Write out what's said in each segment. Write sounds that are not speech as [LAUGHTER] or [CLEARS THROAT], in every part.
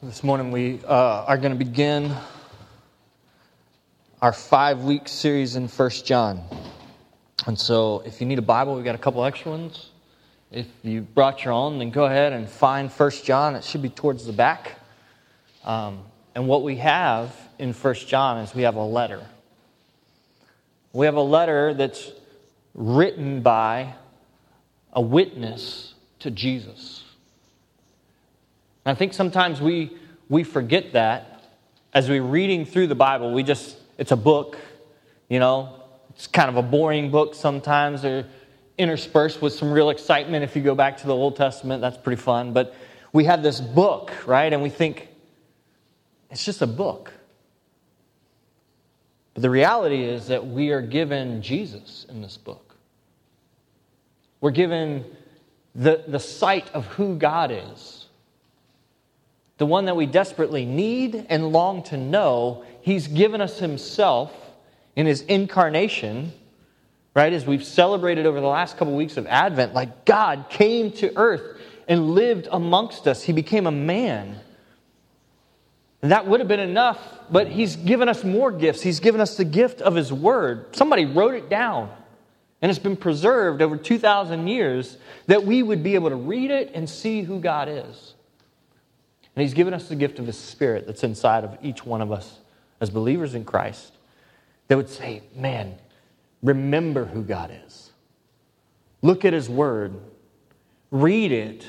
This morning we uh, are going to begin our five week series in First John. And so if you need a Bible, we've got a couple extra ones. If you brought your own, then go ahead and find First John. It should be towards the back. Um, and what we have in First John is we have a letter. We have a letter that's written by a witness to Jesus. I think sometimes we, we forget that as we're reading through the Bible. We just, it's a book, you know, it's kind of a boring book sometimes. They're interspersed with some real excitement. If you go back to the Old Testament, that's pretty fun. But we have this book, right? And we think it's just a book. But the reality is that we are given Jesus in this book. We're given the, the sight of who God is the one that we desperately need and long to know, He's given us Himself in His incarnation, right? As we've celebrated over the last couple weeks of Advent, like God came to earth and lived amongst us. He became a man. And that would have been enough, but He's given us more gifts. He's given us the gift of His Word. Somebody wrote it down, and it's been preserved over 2,000 years that we would be able to read it and see who God is. And He's given us the gift of His Spirit that's inside of each one of us as believers in Christ that would say, man, remember who God is. Look at His Word, read it,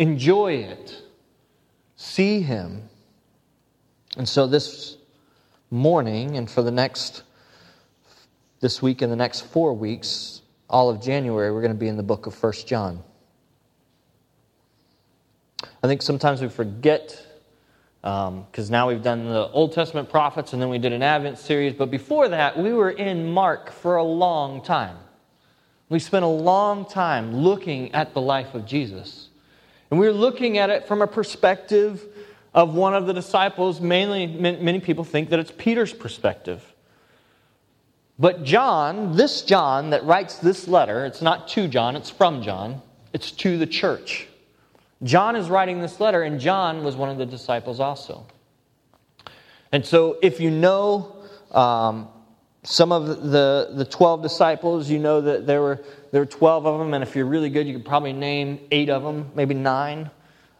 enjoy it, see Him. And so this morning and for the next, this week and the next four weeks, all of January, we're going to be in the book of First John. I think sometimes we forget because um, now we've done the Old Testament prophets and then we did an Advent series. But before that, we were in Mark for a long time. We spent a long time looking at the life of Jesus. And we were looking at it from a perspective of one of the disciples. Mainly, many people think that it's Peter's perspective. But John, this John that writes this letter, it's not to John, it's from John, it's to the church. John is writing this letter, and John was one of the disciples also. And so, if you know um, some of the, the 12 disciples, you know that there were, there were 12 of them, and if you're really good, you could probably name eight of them, maybe nine.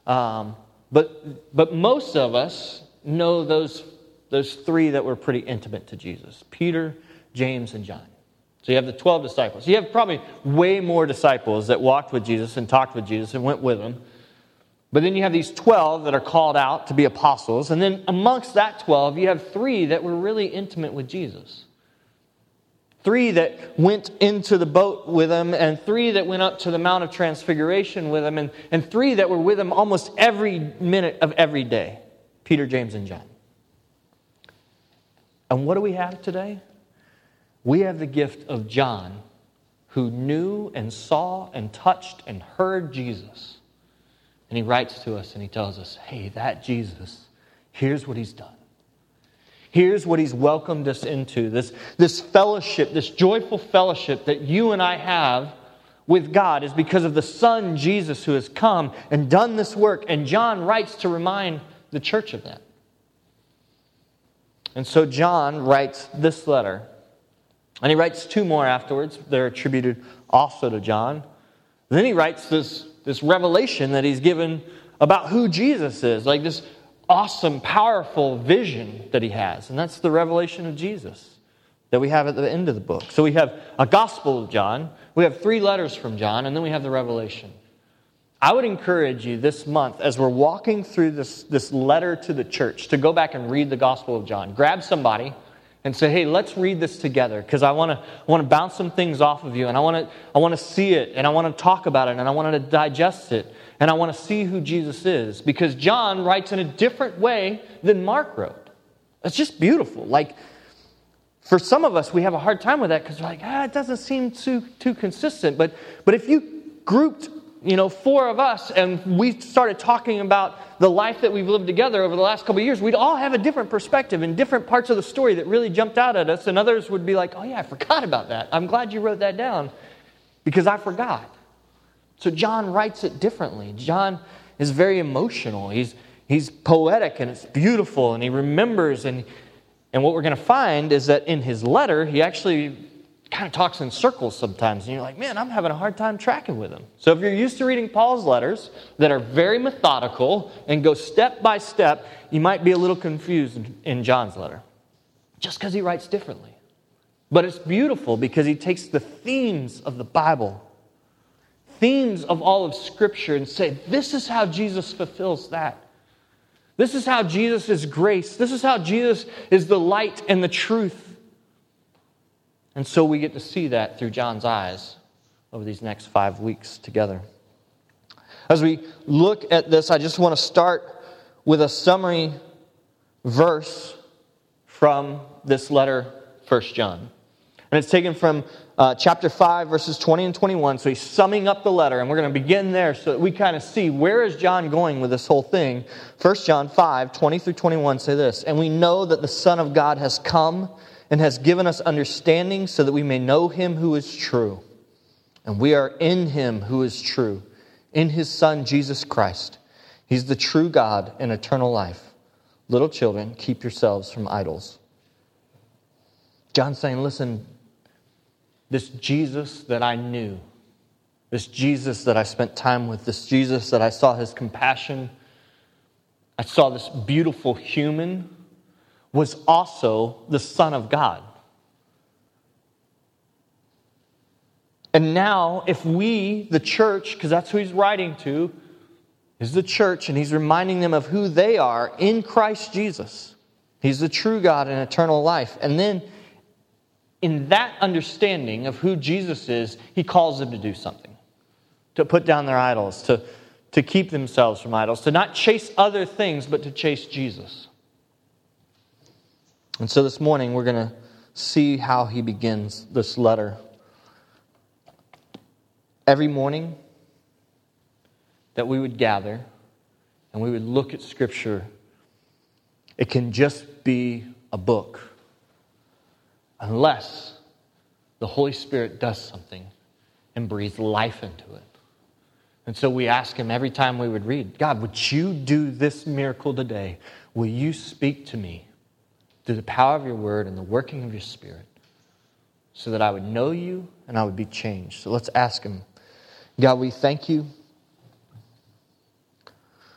Um, but, but most of us know those, those three that were pretty intimate to Jesus Peter, James, and John. So you have the 12 disciples. You have probably way more disciples that walked with Jesus and talked with Jesus and went with him but then you have these 12 that are called out to be apostles. And then amongst that 12, you have three that were really intimate with Jesus. Three that went into the boat with him, and three that went up to the Mount of Transfiguration with him, and, and three that were with him almost every minute of every day Peter, James, and John. And what do we have today? We have the gift of John, who knew and saw and touched and heard Jesus and he writes to us and he tells us, hey, that Jesus, here's what he's done. Here's what he's welcomed us into this, this fellowship, this joyful fellowship that you and I have with God is because of the Son, Jesus, who has come and done this work. And John writes to remind the church of that. And so John writes this letter. And he writes two more afterwards. They're attributed also to John. then he writes this this revelation that he's given about who Jesus is, like this awesome, powerful vision that he has. And that's the revelation of Jesus that we have at the end of the book. So we have a Gospel of John, we have three letters from John, and then we have the revelation. I would encourage you this month, as we're walking through this, this letter to the church, to go back and read the Gospel of John. Grab somebody and say, hey, let's read this together because I want to want to bounce some things off of you and I want to I want to see it and I want to talk about it and I want to digest it and I want to see who Jesus is because John writes in a different way than Mark wrote. It's just beautiful. Like for some of us, we have a hard time with that because we're like, ah, it doesn't seem too too consistent. But but if you grouped you know, four of us, and we started talking about the life that we've lived together over the last couple of years, we'd all have a different perspective and different parts of the story that really jumped out at us, and others would be like, oh, yeah, I forgot about that. I'm glad you wrote that down because I forgot. So John writes it differently. John is very emotional. He's, he's poetic and it's beautiful and he remembers. And, and what we're going to find is that in his letter, he actually kind of talks in circles sometimes. And you're like, man, I'm having a hard time tracking with him. So if you're used to reading Paul's letters that are very methodical and go step by step, you might be a little confused in John's letter just because he writes differently. But it's beautiful because he takes the themes of the Bible, themes of all of Scripture, and say, this is how Jesus fulfills that. This is how Jesus is grace. This is how Jesus is the light and the truth. And so we get to see that through John's eyes over these next five weeks together. As we look at this, I just want to start with a summary verse from this letter, 1 John. And it's taken from uh, chapter 5, verses 20 and 21. So he's summing up the letter, and we're going to begin there so that we kind of see where is John going with this whole thing. 1 John 5, 20 through 21 say this And we know that the Son of God has come and has given us understanding so that we may know him who is true. And we are in him who is true, in his Son, Jesus Christ. He's the true God and eternal life. Little children, keep yourselves from idols. John's saying, listen, this Jesus that I knew, this Jesus that I spent time with, this Jesus that I saw his compassion, I saw this beautiful human, was also the Son of God. And now, if we, the church, because that's who he's writing to, is the church, and he's reminding them of who they are in Christ Jesus. He's the true God and eternal life. And then in that understanding of who Jesus is, he calls them to do something to put down their idols, to, to keep themselves from idols, to not chase other things, but to chase Jesus. And so this morning, we're going to see how he begins this letter. Every morning that we would gather and we would look at Scripture, it can just be a book unless the Holy Spirit does something and breathes life into it. And so we ask Him every time we would read, God, would you do this miracle today? Will you speak to me through the power of your word and the working of your Spirit so that I would know you and I would be changed? So let's ask Him. God, we thank you.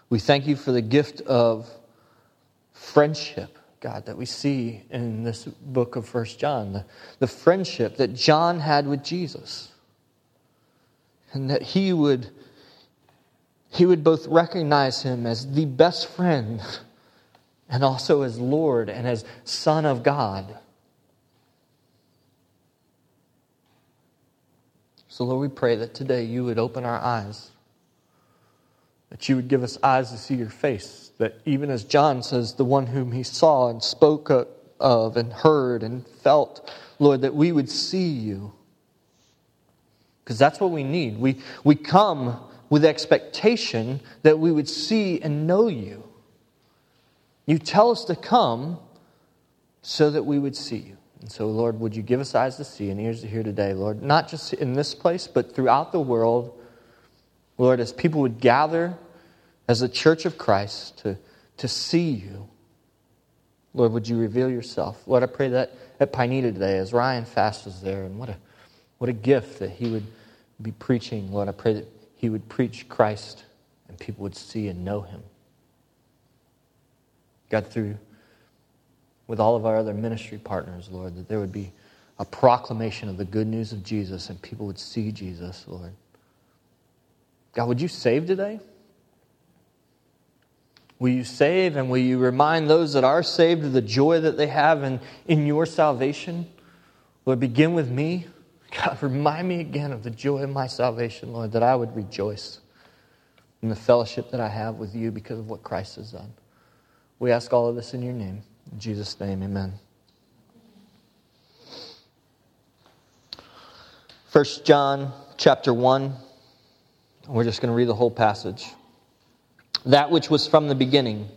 We thank you for the gift of friendship God, that we see in this book of First John, the, the friendship that John had with Jesus. And that he would, he would both recognize him as the best friend [LAUGHS] and also as Lord and as Son of God. So, Lord, we pray that today you would open our eyes, that you would give us eyes to see your face that even as John says, the one whom he saw and spoke of and heard and felt, Lord, that we would see you. Because that's what we need. We, we come with expectation that we would see and know you. You tell us to come so that we would see you. And so, Lord, would you give us eyes to see and ears to hear today, Lord, not just in this place, but throughout the world. Lord, as people would gather as the church of Christ to, to see you. Lord, would you reveal yourself? Lord, I pray that at Pineda today, as Ryan Fast was there, and what a, what a gift that he would be preaching. Lord, I pray that he would preach Christ and people would see and know him. God, through with all of our other ministry partners, Lord, that there would be a proclamation of the good news of Jesus and people would see Jesus, Lord. God, would you save today? Will you save and will you remind those that are saved of the joy that they have in, in your salvation? Lord, begin with me. God, [LAUGHS] remind me again of the joy of my salvation, Lord, that I would rejoice in the fellowship that I have with you because of what Christ has done. We ask all of this in your name. In Jesus' name, amen. 1 John chapter 1. We're just going to read the whole passage that which was from the beginning,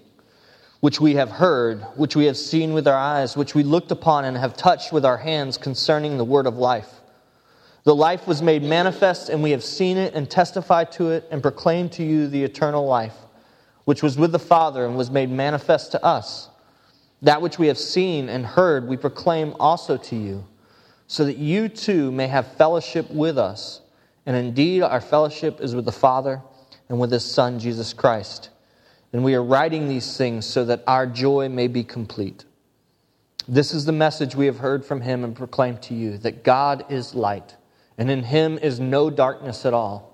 which we have heard, which we have seen with our eyes, which we looked upon and have touched with our hands concerning the word of life. The life was made manifest, and we have seen it and testified to it and proclaimed to you the eternal life, which was with the Father and was made manifest to us. That which we have seen and heard, we proclaim also to you, so that you too may have fellowship with us. And indeed, our fellowship is with the Father and with His Son, Jesus Christ. And we are writing these things so that our joy may be complete. This is the message we have heard from Him and proclaimed to you that God is light, and in Him is no darkness at all.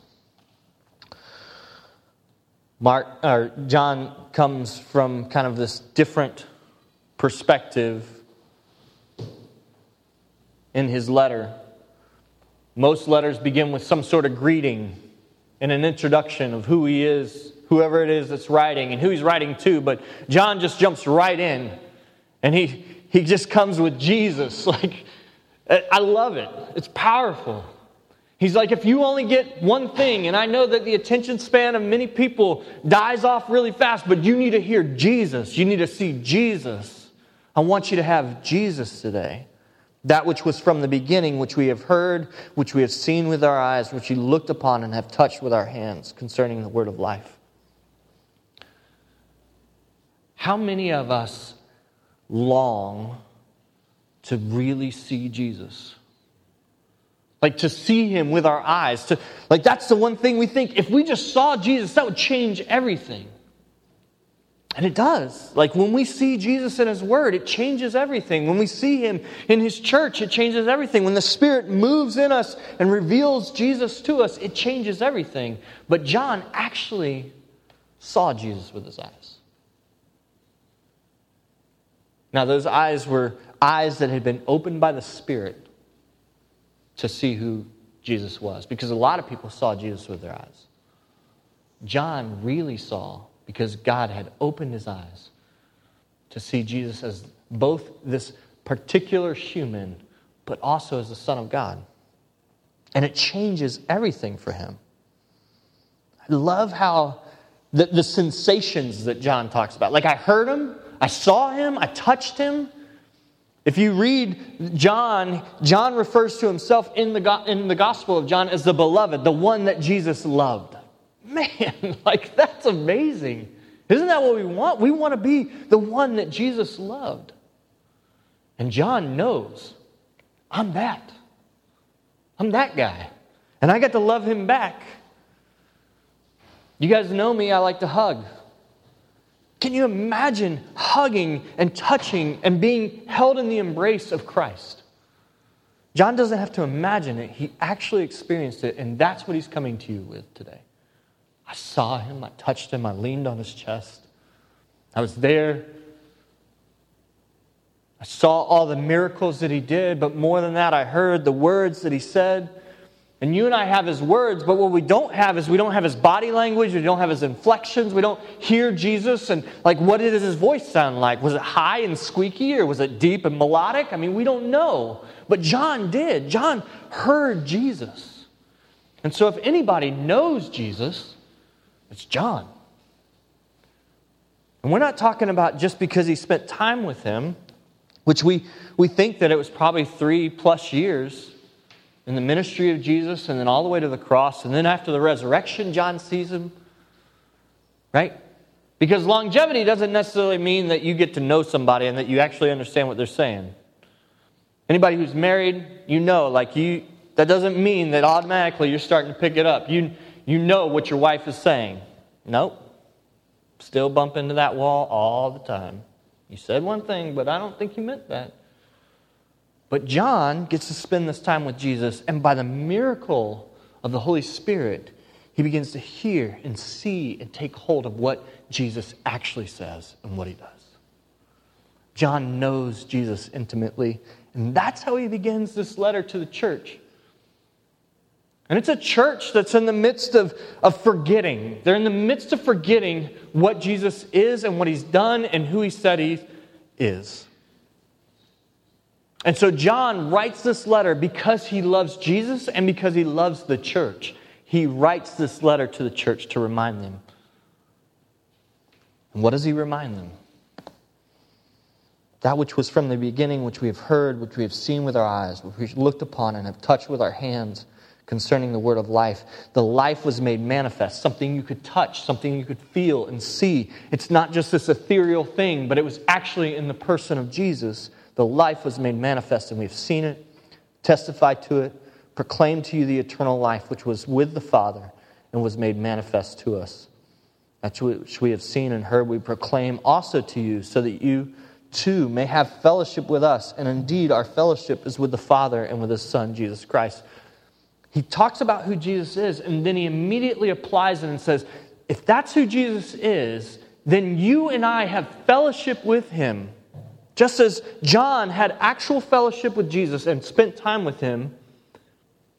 Mark or John comes from kind of this different perspective in his letter. Most letters begin with some sort of greeting and an introduction of who he is, whoever it is that's writing, and who he's writing to. But John just jumps right in and he, he just comes with Jesus. [LAUGHS] Like, I love it, it's powerful. He's like, if you only get one thing, and I know that the attention span of many people dies off really fast, but you need to hear Jesus. You need to see Jesus. I want you to have Jesus today. That which was from the beginning, which we have heard, which we have seen with our eyes, which we looked upon and have touched with our hands concerning the word of life. How many of us long to really see Jesus? Like to see him with our eyes. To, like that's the one thing we think if we just saw Jesus, that would change everything. And it does. Like when we see Jesus in His Word, it changes everything. When we see Him in His church, it changes everything. When the Spirit moves in us and reveals Jesus to us, it changes everything. But John actually saw Jesus with his eyes. Now, those eyes were eyes that had been opened by the Spirit to see who Jesus was because a lot of people saw Jesus with their eyes. John really saw because God had opened his eyes to see Jesus as both this particular human, but also as the Son of God. And it changes everything for him. I love how the, the sensations that John talks about. Like, I heard him, I saw him, I touched him, if you read John, John refers to himself in the, in the Gospel of John as the beloved, the one that Jesus loved. Man, [LAUGHS] like that's amazing. Isn't that what we want? We want to be the one that Jesus loved. And John knows I'm that. I'm that guy. And I got to love him back. You guys know me, I like to hug. Can you imagine hugging and touching and being held in the embrace of Christ? John doesn't have to imagine it, he actually experienced it, and that's what he's coming to you with today. I saw him, I touched him, I leaned on his chest. I was there. I saw all the miracles that he did, but more than that, I heard the words that he said. And you and I have his words, but what we don't have is we don't have his body language, we don't have his inflections, we don't hear Jesus. And like, what did his voice sound like? Was it high and squeaky or was it deep and melodic? I mean, we don't know. But John did. John heard Jesus. And so if anybody knows Jesus, it's John. And we're not talking about just because he spent time with him, which we, we think that it was probably three plus years in the ministry of Jesus and then all the way to the cross. And then after the resurrection, John sees him. Right? Because longevity doesn't necessarily mean that you get to know somebody and that you actually understand what they're saying. Anybody who's married, you know, like you, that doesn't mean that automatically you're starting to pick it up. You, you know what your wife is saying. Nope. Still bump into that wall all the time. You said one thing, but I don't think you meant that. But John gets to spend this time with Jesus, and by the miracle of the Holy Spirit, he begins to hear and see and take hold of what Jesus actually says and what he does. John knows Jesus intimately, and that's how he begins this letter to the church. And it's a church that's in the midst of, of forgetting. They're in the midst of forgetting what Jesus is and what he's done and who he said he is. And so John writes this letter because he loves Jesus and because he loves the church. He writes this letter to the church to remind them. And what does he remind them? That which was from the beginning, which we have heard, which we have seen with our eyes, which we looked upon and have touched with our hands concerning the word of life. The life was made manifest, something you could touch, something you could feel and see. It's not just this ethereal thing, but it was actually in the person of Jesus. The life was made manifest, and we've seen it, testified to it, proclaimed to you the eternal life which was with the Father and was made manifest to us. That which we have seen and heard, we proclaim also to you, so that you too may have fellowship with us. And indeed, our fellowship is with the Father and with His Son, Jesus Christ. He talks about who Jesus is, and then he immediately applies it and says, if that's who Jesus is, then you and I have fellowship with him. Just as John had actual fellowship with Jesus and spent time with him,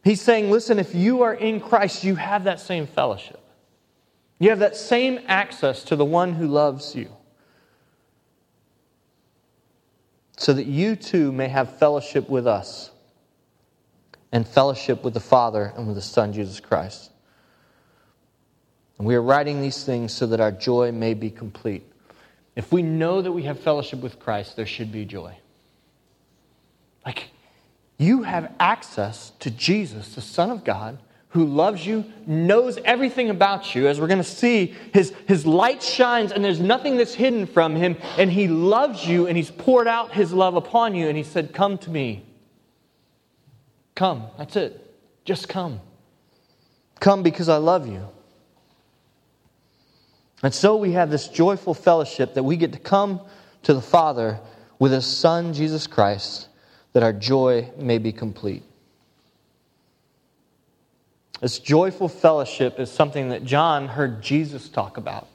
he's saying, listen, if you are in Christ, you have that same fellowship. You have that same access to the one who loves you. So that you too may have fellowship with us and fellowship with the Father and with the Son, Jesus Christ. And we are writing these things so that our joy may be complete. If we know that we have fellowship with Christ, there should be joy. Like, you have access to Jesus, the Son of God, who loves you, knows everything about you. As we're going to see, his, his light shines and there's nothing that's hidden from him. And he loves you and he's poured out his love upon you. And he said, Come to me. Come. That's it. Just come. Come because I love you. And so we have this joyful fellowship that we get to come to the Father with His Son, Jesus Christ, that our joy may be complete. This joyful fellowship is something that John heard Jesus talk about.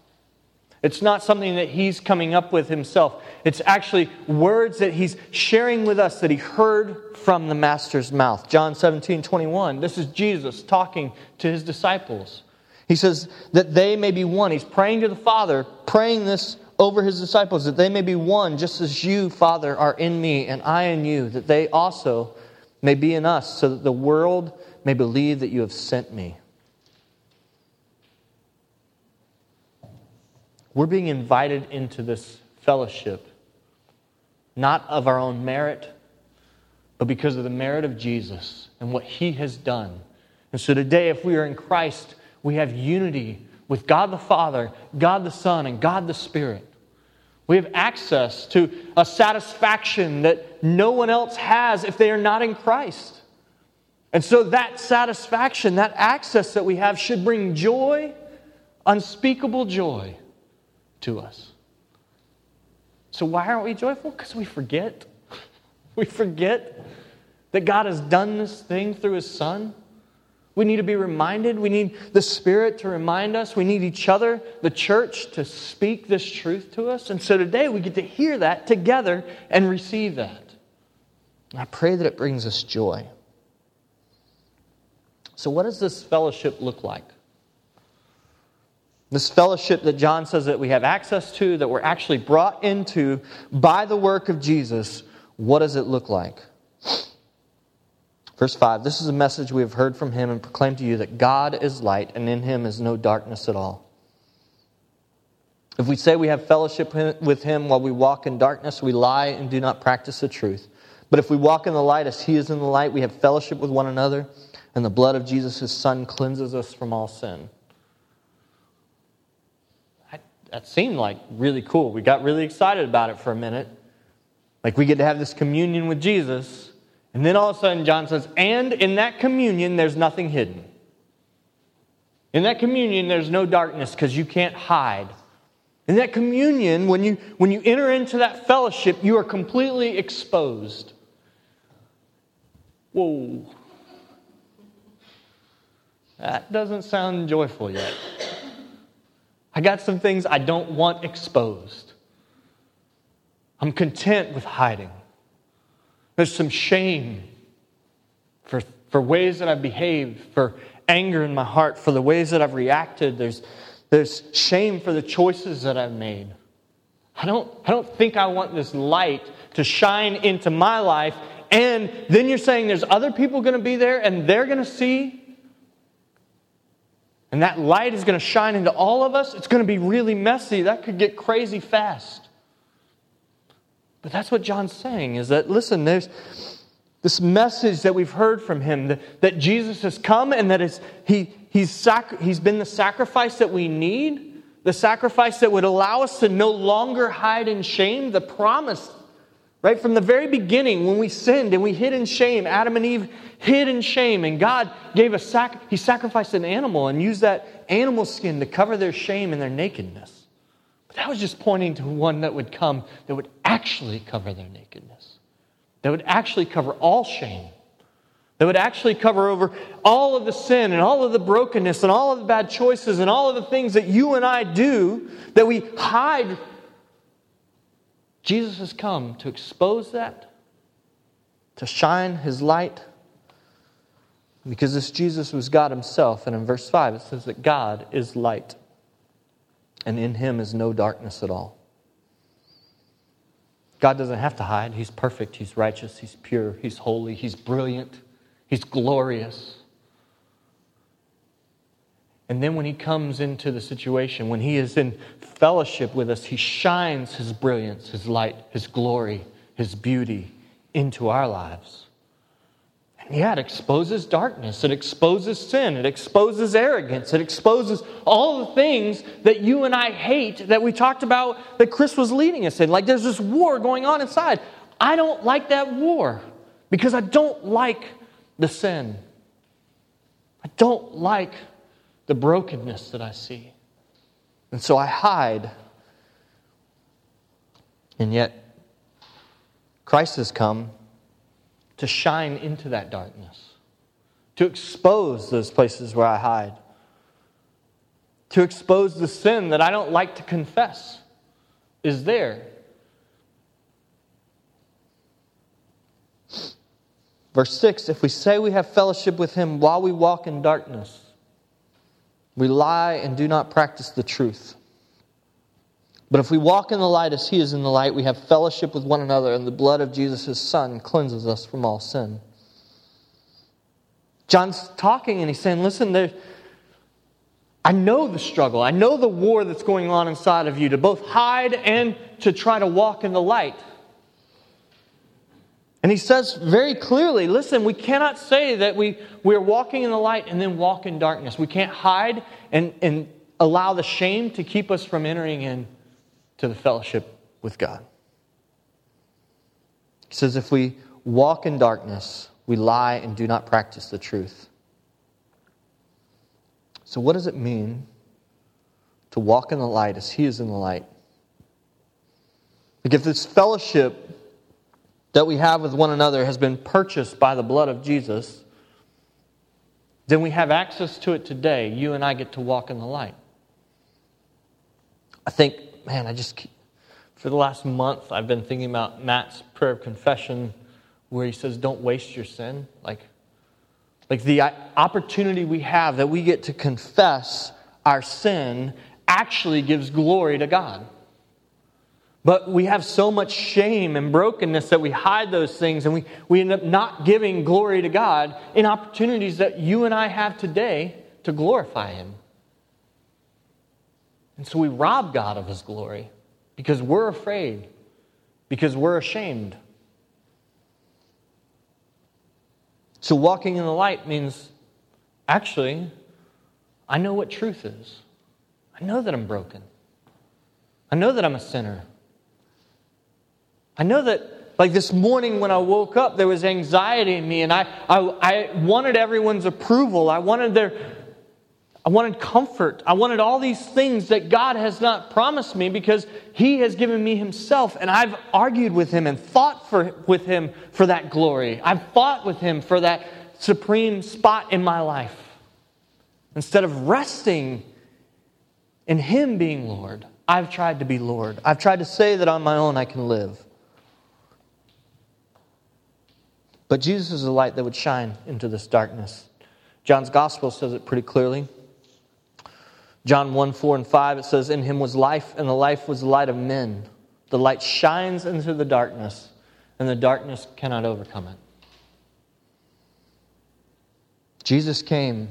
It's not something that he's coming up with himself. It's actually words that he's sharing with us that he heard from the Master's mouth. John 17, 21. This is Jesus talking to his disciples. He says that they may be one. He's praying to the Father, praying this over his disciples, that they may be one, just as you, Father, are in me and I in you, that they also may be in us, so that the world may believe that you have sent me. We're being invited into this fellowship, not of our own merit, but because of the merit of Jesus and what he has done. And so today, if we are in Christ, we have unity with God the Father, God the Son, and God the Spirit. We have access to a satisfaction that no one else has if they are not in Christ. And so that satisfaction, that access that we have, should bring joy, unspeakable joy to us. So, why aren't we joyful? Because we forget. [LAUGHS] We forget that God has done this thing through His Son. We need to be reminded. We need the Spirit to remind us. We need each other, the church, to speak this truth to us. And so today we get to hear that together and receive that. I pray that it brings us joy. So, what does this fellowship look like? This fellowship that John says that we have access to, that we're actually brought into by the work of Jesus, what does it look like? Verse 5 This is a message we have heard from him and proclaimed to you that God is light, and in him is no darkness at all. If we say we have fellowship with him while we walk in darkness, we lie and do not practice the truth. But if we walk in the light as he is in the light, we have fellowship with one another, and the blood of Jesus, his son, cleanses us from all sin that seemed like really cool. We got really excited about it for a minute. Like we get to have this communion with Jesus. And then all of a sudden, John says, and in that communion, there's nothing hidden. In that communion, there's no darkness because you can't hide. In that communion, when you, when you enter into that fellowship, you are completely exposed. Whoa. That doesn't sound joyful yet. I got some things I don't want exposed. I'm content with hiding. There's some shame for, for ways that I've behaved, for anger in my heart, for the ways that I've reacted. There's, there's shame for the choices that I've made. I don't, I don't think I want this light to shine into my life. And then you're saying there's other people going to be there and they're going to see. And that light is going to shine into all of us. It's going to be really messy. That could get crazy fast. But that's what John's saying is that, listen, there's this message that we've heard from him that, that Jesus has come and that he, he's, sac- he's been the sacrifice that we need, the sacrifice that would allow us to no longer hide in shame, the promise. Right from the very beginning, when we sinned and we hid in shame, Adam and Eve hid in shame, and God gave a sac- He sacrificed an animal and used that animal skin to cover their shame and their nakedness. That was just pointing to one that would come that would actually cover their nakedness, that would actually cover all shame, that would actually cover over all of the sin and all of the brokenness and all of the bad choices and all of the things that you and I do that we hide. Jesus has come to expose that, to shine his light because this Jesus was God himself. And in verse 5, it says that God is light, and in him is no darkness at all. God doesn't have to hide. He's perfect, he's righteous, he's pure, he's holy, he's brilliant, he's glorious. And then when he comes into the situation, when he is in fellowship with us, he shines his brilliance, his light, his glory, his beauty into our lives. Yeah, it exposes darkness. It exposes sin. It exposes arrogance. It exposes all the things that you and I hate that we talked about that Chris was leading us in. Like there's this war going on inside. I don't like that war because I don't like the sin. I don't like the brokenness that I see. And so I hide. And yet, Christ has come to shine into that darkness, to expose those places where I hide, to expose the sin that I don't like to confess is there. Verse 6 If we say we have fellowship with him while we walk in darkness, we lie and do not practice the truth. But if we walk in the light as he is in the light, we have fellowship with one another, and the blood of Jesus, his son, cleanses us from all sin. John's talking and he's saying, Listen, there, I know the struggle. I know the war that's going on inside of you to both hide and to try to walk in the light. And he says very clearly listen, we cannot say that we, we're walking in the light and then walk in darkness. We can't hide and, and allow the shame to keep us from entering in to the fellowship with God. He says, if we walk in darkness, we lie and do not practice the truth. So, what does it mean to walk in the light as He is in the light? Like, if this fellowship that we have with one another has been purchased by the blood of Jesus, then we have access to it today. You and I get to walk in the light. I think man, I just, for the last month, I've been thinking about Matt's prayer of confession where he says, don't waste your sin. Like, like the opportunity we have that we get to confess our sin actually gives glory to God. But we have so much shame and brokenness that we hide those things and we, we end up not giving glory to God in opportunities that you and I have today to glorify Him. And so we rob God of his glory because we're afraid, because we're ashamed. So walking in the light means actually, I know what truth is. I know that I'm broken. I know that I'm a sinner. I know that, like this morning when I woke up, there was anxiety in me, and I, I, I wanted everyone's approval. I wanted their, I wanted comfort. I wanted all these things that God has not promised me because He has given me Himself. And I've argued with Him and fought for, with Him for that glory. I've fought with Him for that supreme spot in my life. Instead of resting in Him being Lord, I've tried to be Lord. I've tried to say that on my own I can live. But Jesus is the light that would shine into this darkness. John's gospel says it pretty clearly. John 1 4 and 5, it says, In him was life, and the life was the light of men. The light shines into the darkness, and the darkness cannot overcome it. Jesus came.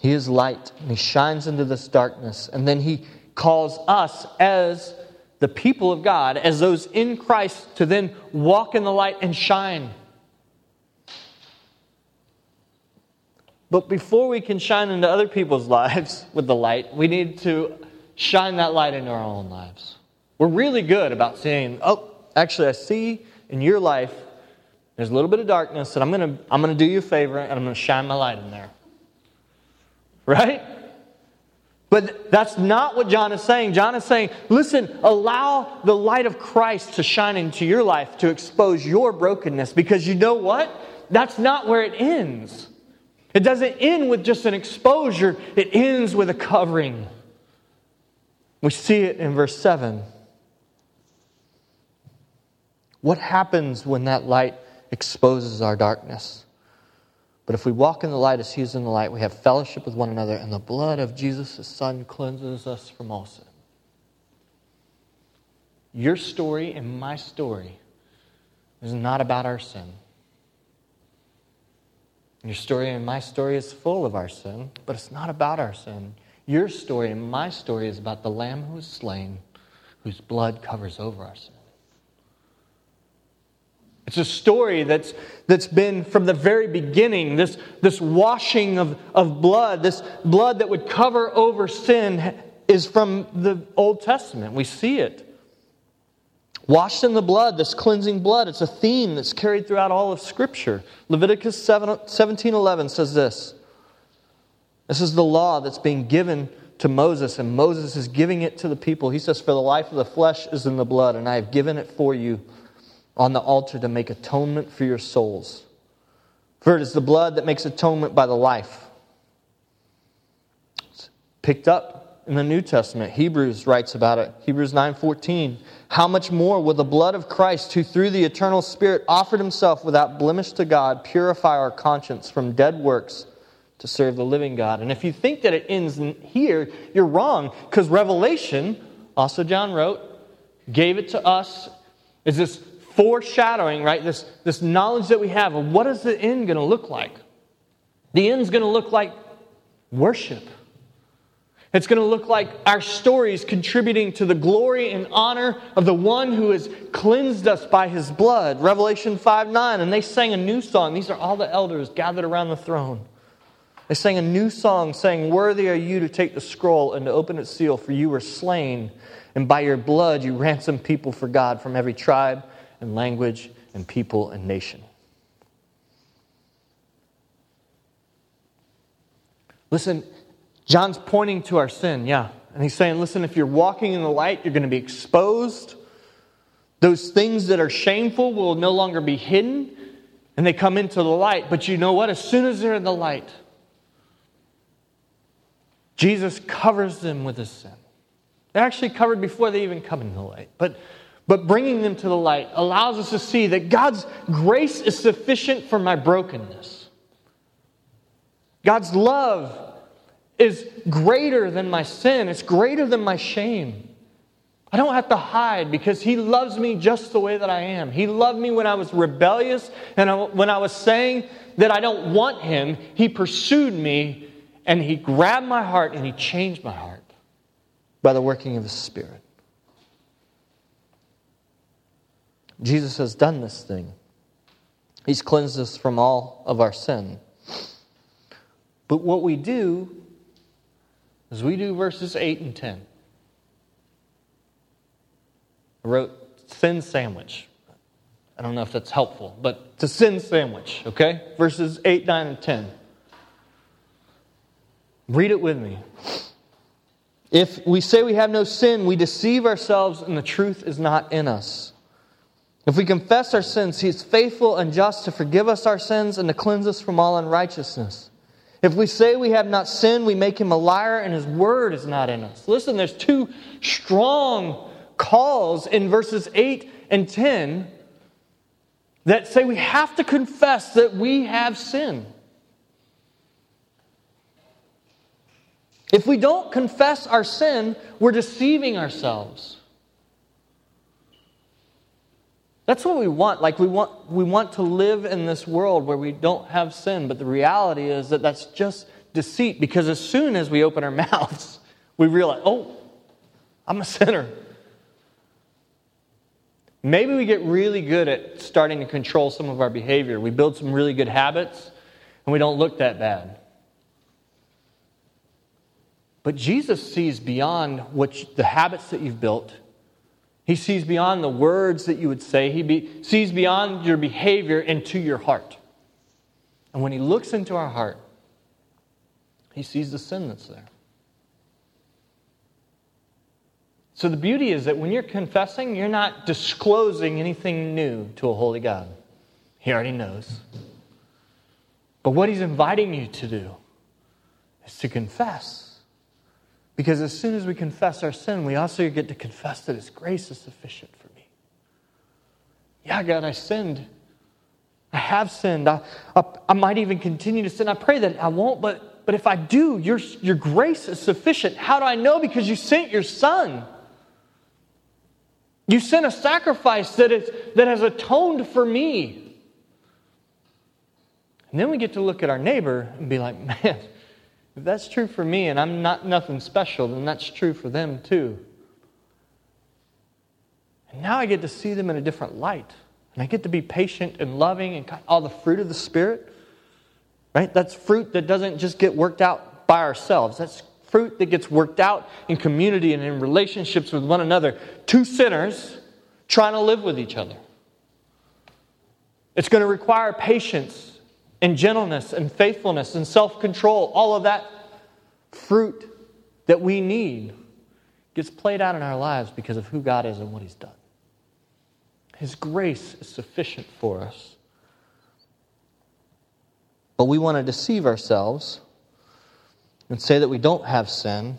He is light, and he shines into this darkness. And then he calls us as the people of God, as those in Christ, to then walk in the light and shine. But before we can shine into other people's [LAUGHS] lives with the light, we need to shine that light into our own lives. We're really good about saying, oh, actually, I see in your life there's a little bit of darkness, and I'm going to I'm going to do you a favor, and I'm going to shine my light in there. Right? But that's not what John is saying. John is saying, listen, allow the light of Christ to shine into your life to expose your brokenness because you know what? That's not where it ends. It doesn't end with just an exposure, it ends with a covering. We see it in verse 7. What happens when that light exposes our darkness? But if we walk in the light as He is in the light, we have fellowship with one another, and the blood of Jesus, His Son, cleanses us from all sin. Your story and my story is not about our sin. Your story and my story is full of our sin, but it's not about our sin. Your story and my story is about the Lamb who was slain, whose blood covers over our sin. It's a story that's, that's been from the very beginning, this, this washing of, of blood, this blood that would cover over sin is from the Old Testament. We see it. Washed in the blood, this cleansing blood, it's a theme that's carried throughout all of Scripture. Leviticus 7, 17 11 says this. This is the law that's being given to Moses, and Moses is giving it to the people. He says, For the life of the flesh is in the blood, and I have given it for you on the altar to make atonement for your souls. For it is the blood that makes atonement by the life. It's picked up in the New Testament. Hebrews writes about it. Hebrews 9:14. How much more will the blood of Christ, who through the eternal Spirit offered himself without blemish to God, purify our conscience from dead works to serve the living God? And if you think that it ends here, you're wrong, because Revelation, also John wrote, gave it to us is this foreshadowing, right? This, this knowledge that we have of what is the end going to look like. The end's going to look like worship. It's going to look like our stories contributing to the glory and honor of the one who has cleansed us by his blood. Revelation 5 9. And they sang a new song. These are all the elders gathered around the throne. They sang a new song saying, Worthy are you to take the scroll and to open its seal, for you were slain, and by your blood you ransomed people for God from every tribe and language and people and nation. Listen, John's pointing to our sin, yeah. And he's saying, listen, if you're walking in the light, you're going to be exposed. Those things that are shameful will no longer be hidden, and they come into the light. But you know what? As soon as they're in the light, Jesus covers them with his sin. They're actually covered before they even come into the light. But but bringing them to the light allows us to see that God's grace is sufficient for my brokenness. God's love is greater than my sin, it's greater than my shame. I don't have to hide because He loves me just the way that I am. He loved me when I was rebellious and when I was saying that I don't want Him. He pursued me and He grabbed my heart and He changed my heart by the working of His Spirit. Jesus has done this thing. He's cleansed us from all of our sin. But what we do is we do verses 8 and 10. I wrote sin sandwich. I don't know if that's helpful, but it's a sin sandwich, okay? Verses 8, 9, and 10. Read it with me. If we say we have no sin, we deceive ourselves and the truth is not in us. If we confess our sins, He is faithful and just to forgive us our sins and to cleanse us from all unrighteousness. If we say we have not sinned, we make Him a liar and His word is not in us. Listen, there's two strong calls in verses 8 and 10 that say we have to confess that we have sin. If we don't confess our sin, we're deceiving ourselves. That's what we want. Like we want we want to live in this world where we don't have sin, but the reality is that that's just deceit because as soon as we open our [LAUGHS] mouths, we realize, "Oh, I'm a sinner." Maybe we get really good at starting to control some of our behavior. We build some really good habits and we don't look that bad. But Jesus sees beyond what you, the habits that you've built. He sees beyond the words that you would say. He be, sees beyond your behavior into your heart. And when he looks into our heart, he sees the sin that's there. So the beauty is that when you're confessing, you're not disclosing anything new to a holy God. He already knows. But what he's inviting you to do is to confess because as soon as we confess our sin, we also get to confess that His grace is sufficient for me. Yeah, God, I sinned. I have sinned. I, I, I, might even continue to sin. I pray that I won't, but, but if I do, your, your grace is sufficient. How do I know? Because you sent your Son. You sent a sacrifice that, is, that has atoned for me. And then we get to look at our neighbor and be like, [LAUGHS] man, if that's true for me and I'm not nothing special, then that's true for them too. And now I get to see them in a different light. And I get to be patient and loving and all the fruit of the Spirit. Right? That's fruit that doesn't just get worked out by ourselves. That's fruit that gets worked out in community and in relationships with one another. Two sinners trying to live with each other. It's going to require patience and gentleness and faithfulness and self control, all of that fruit that we need gets played out in our lives because of who God is and what He's done. His grace is sufficient for us. But we want to deceive ourselves and say that we don't have sin.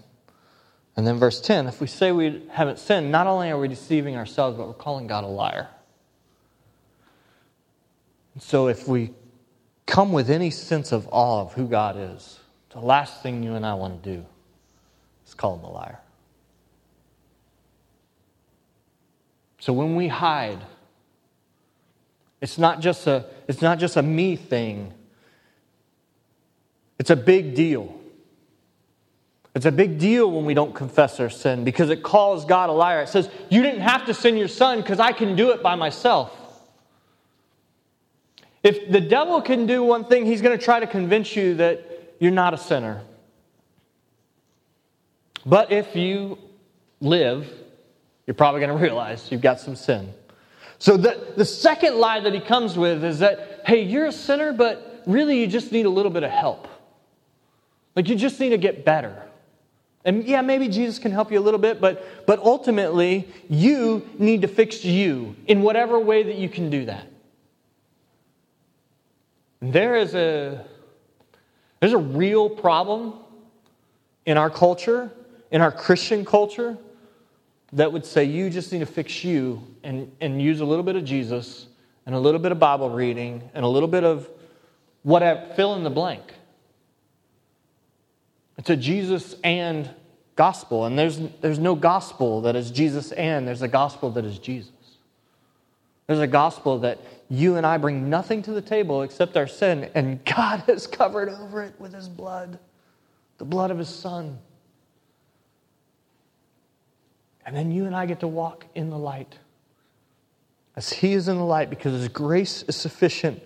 And then, verse 10 if we say we haven't sinned, not only are we deceiving ourselves, but we're calling God a liar. And so, if we come with any sense of awe of who God is, the last thing you and I want to do is call him a liar. So when we hide, it's not just a, it's not just a me thing. It's a big deal. It's a big deal when we don't confess our sin because it calls God a liar. It says, You didn't have to sin your son because I can do it by myself. If the devil can do one thing, he's going to try to convince you that you're not a sinner. But if you live, you're probably going to realize you've got some sin. So the, the second lie that he comes with is that, hey, you're a sinner, but really you just need a little bit of help. Like you just need to get better. And yeah, maybe Jesus can help you a little bit, but, but ultimately, you need to fix you in whatever way that you can do that. There is a, there's a real problem in our culture, in our Christian culture, that would say you just need to fix you and, and use a little bit of Jesus and a little bit of Bible reading and a little bit of whatever, fill in the blank. It's a Jesus and gospel. And there's, there's no gospel that is Jesus and, there's a gospel that is Jesus. There's a gospel that you and I bring nothing to the table except our sin, and God [LAUGHS] has covered over it with His blood, the blood of His Son. And then you and I get to walk in the light as He is in the light because His grace is sufficient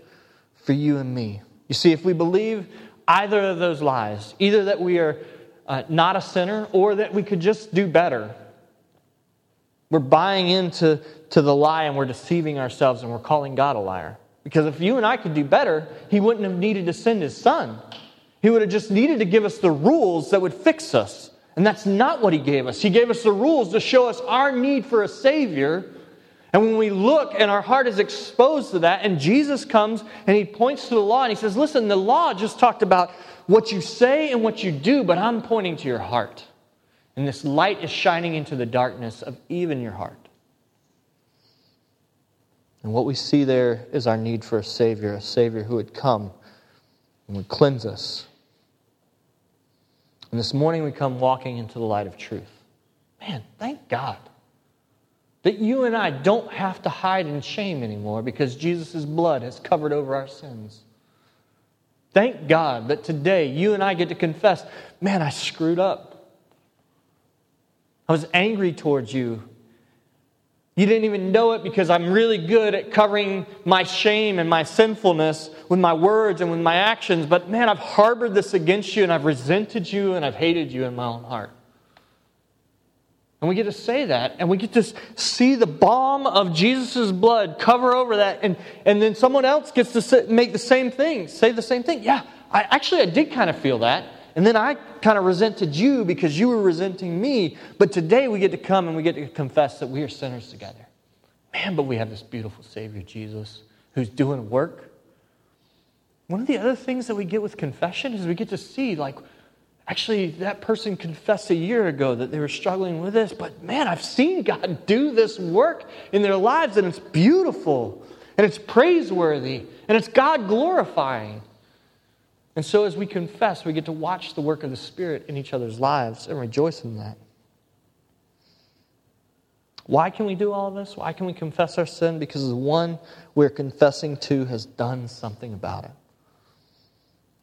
for you and me. You see, if we believe either of those lies, either that we are uh, not a sinner or that we could just do better, we're buying into to the lie and we're deceiving ourselves and we're calling God a liar. Because if you and I could do better, He wouldn't have needed to send His Son. He would have just needed to give us the rules that would fix us. And that's not what He gave us. He gave us the rules to show us our need for a Savior. And when we look and our heart is exposed to that, and Jesus comes and He points to the law and He says, Listen, the law just talked about what you say and what you do, but I'm pointing to your heart. And this light is shining into the darkness of even your heart. And what we see there is our need for a Savior, a Savior who would come and would cleanse us. And this morning we come walking into the light of truth. Man, thank God that you and I don't have to hide in shame anymore because Jesus' blood has covered over our sins. Thank God that today you and I get to confess, man, I screwed up. I was angry towards you. You didn't even know it because I'm really good at covering my shame and my sinfulness with my words and with my actions. But man, I've harbored this against you and I've resented you and I've hated you in my own heart. And we get to say that, and we get to see the balm of Jesus' blood cover over that, and, and then someone else gets to sit, make the same thing, say the same thing. Yeah, I actually I did kind of feel that. And then I kind of resented you because you were resenting me. But today we get to come and we get to confess that we are sinners together. Man, but we have this beautiful Savior, Jesus, who's doing work. One of the other things that we get with confession is we get to see, like, Actually, that person confessed a year ago that they were struggling with this, but man, I've seen God do this work in their lives, and it's beautiful, and it's praiseworthy, and it's God glorifying. And so, as we confess, we get to watch the work of the Spirit in each other's lives and rejoice in that. Why can we do all this? Why can we confess our sin? Because the one we're confessing to has done something about it.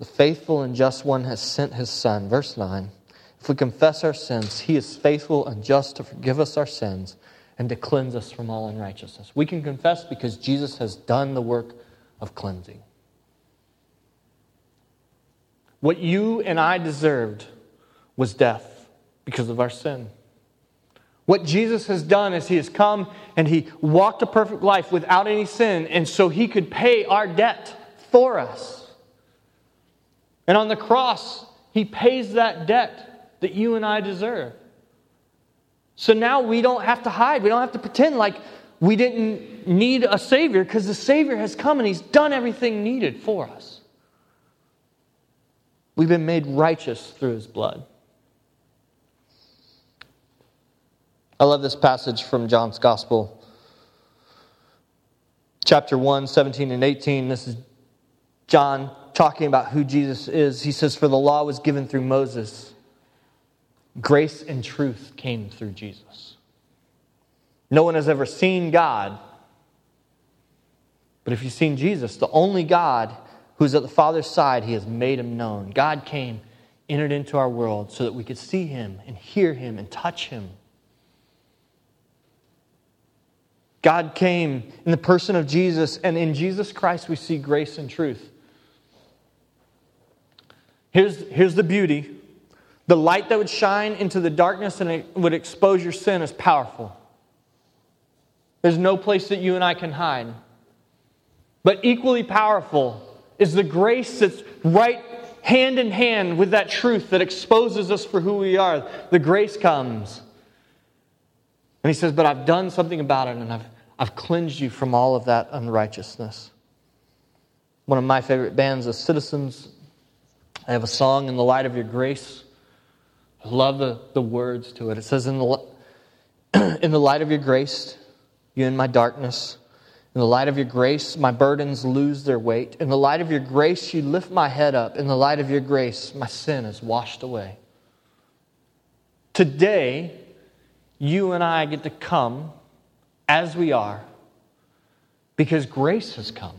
The faithful and just one has sent his Son. Verse 9 If we confess our sins, he is faithful and just to forgive us our sins and to cleanse us from all unrighteousness. We can confess because Jesus has done the work of cleansing. What you and I deserved was death because of our sin. What Jesus has done is he has come and he walked a perfect life without any sin, and so he could pay our debt for us. And on the cross, he pays that debt that you and I deserve. So now we don't have to hide. We don't have to pretend like we didn't need a Savior because the Savior has come and He's done everything needed for us. We've been made righteous through His blood. I love this passage from John's Gospel, chapter 1, 17 and 18. This is John talking about who Jesus is, he says, For the law was given through Moses, grace and truth came through Jesus. No one has ever seen God. But if you've seen Jesus, the only God who's at the Father's side, he has made him known. God came, entered into our world so that we could see him and hear him and touch him. God came in the person of Jesus, and in Jesus Christ we see grace and truth. Here's, here's the beauty the light that would shine into the darkness and would expose your sin is powerful. There's no place that you and I can hide. But equally powerful is the grace that's right hand in hand with that truth that exposes us for who we are. The grace comes. And he says, But I've done something about it and I've, I've cleansed you from all of that unrighteousness. One of my favorite bands is Citizens I have a song, In the Light of Your Grace. I love the, the words to it. It says, in the, [CLEARS THROAT] in the light of your grace, you in my darkness. In the light of your grace, my burdens lose their weight. In the light of your grace, you lift my head up. In the light of your grace, my sin is washed away. Today, you and I get to come as we are because grace has come,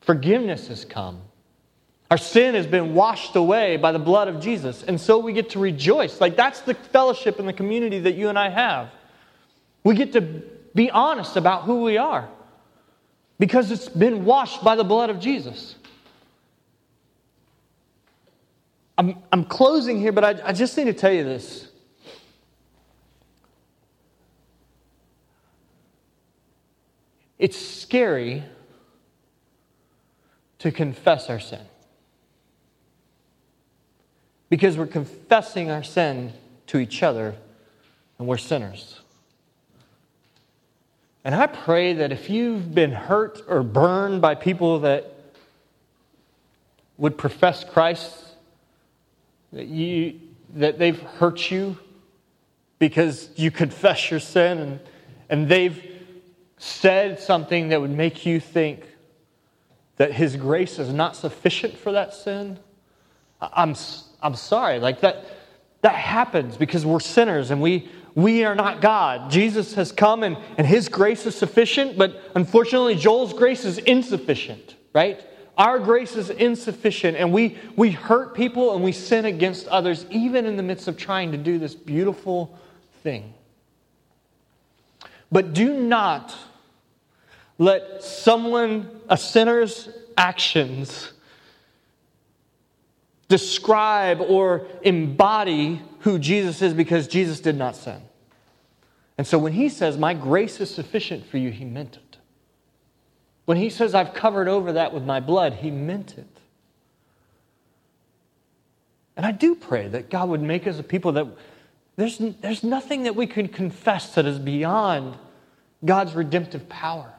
forgiveness has come. Our sin has been washed away by the blood of Jesus. And so we get to rejoice. Like that's the fellowship and the community that you and I have. We get to be honest about who we are because it's been washed by the blood of Jesus. I'm, I'm closing here, but I, I just need to tell you this. It's scary to confess our sin because we're confessing our sin to each other and we're sinners. And I pray that if you've been hurt or burned by people that would profess Christ, that, you, that they've hurt you because you confess your sin and, and they've said something that would make you think that His grace is not sufficient for that sin, I'm, I'm sorry. Like that, that happens because we're sinners and we, we are not God. Jesus has come and, and His grace is sufficient, but unfortunately, Joel's grace is insufficient, right? Our grace is insufficient, and we, we hurt people and we sin against others, even in the midst of trying to do this beautiful thing. But do not let someone, a sinner's actions, describe or embody who Jesus is because Jesus did not sin. And so when he says, My grace is sufficient for you, he meant it. When he says, I've covered over that with my blood, he meant it. And I do pray that God would make us a people that there's, there's nothing that we can confess that is beyond God's redemptive power.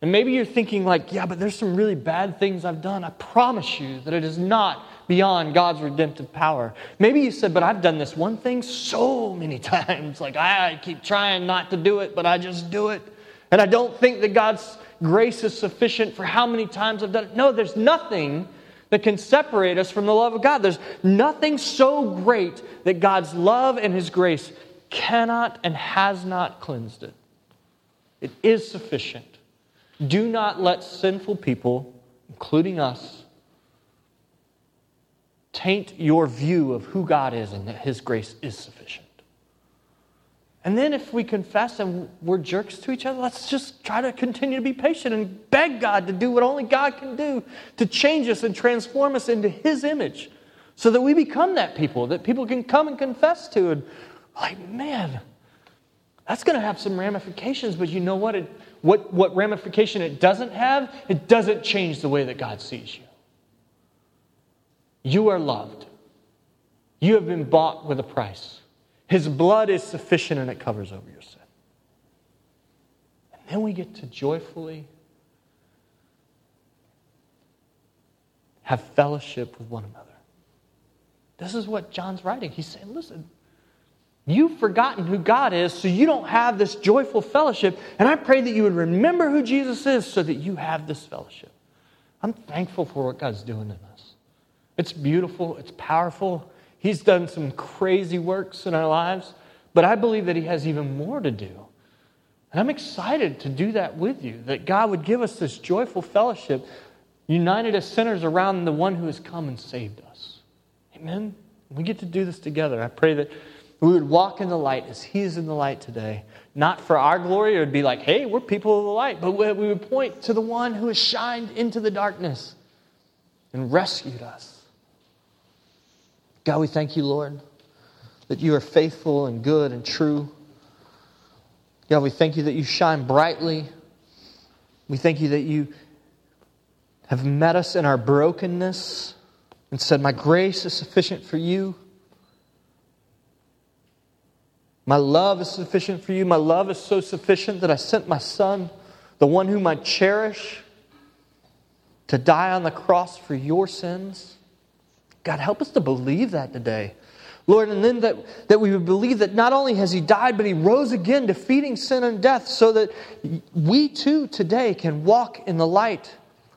And maybe you're thinking, like, yeah, but there's some really bad things I've done. I promise you that it is not beyond God's redemptive power. Maybe you said, but I've done this one thing so many [LAUGHS] times. Like, I keep trying not to do it, but I just do it. And I don't think that God's grace is sufficient for how many times I've done it. No, there's nothing that can separate us from the love of God. There's nothing so great that God's love and His grace cannot and has not cleansed it. It is sufficient. Do not let sinful people, including us, taint your view of who God is and that His grace is sufficient. And then if we confess and we're jerks to each other, let's just try to continue to be patient and beg God to do what only God can do to change us and transform us into His image so that we become that people that people can come and confess to. And like, man, that's going to have some ramifications, but you know what? It, what, what ramification it doesn't have? It doesn't change the way that God sees you. You are loved, you have been bought with a price. His blood is sufficient and it covers over your sin. And then we get to joyfully have fellowship with one another. This is what John's writing. He's saying, listen, You've forgotten who God is, so you don't have this joyful fellowship. And I pray that you would remember who Jesus is so that you have this fellowship. I'm thankful for what God's doing in us. It's beautiful, it's powerful, He's done some crazy works in our lives, but I believe that He has even more to do. And I'm excited to do that with you, that God would give us this joyful fellowship, united as sinners around the one who has come and saved us. Amen? We get to do this together. I pray that we would walk in the light as He is in the light today. Not for our glory, it would be like, hey, we're people of the light, but we would point to the one who has shined into the darkness and rescued us. God, we thank you, Lord, that you are faithful and good and true. God, we thank you that you shine brightly. We thank you that you have met us in our brokenness and said, My grace is sufficient for you. My love is sufficient for you. My love is so sufficient that I sent my son, the one whom I cherish, to die on the cross for your sins. God, help us to believe that today. Lord, and then that, that we would believe that not only has He died, but He rose again, defeating sin and death, so that we too today can walk in the light,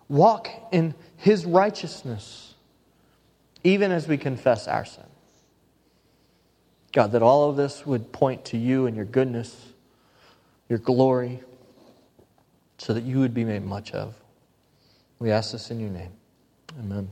walk in His righteousness, even as we confess our sin. God, that all of this would point to you and your goodness, your glory, so that you would be made much of. We ask this in your name. Amen.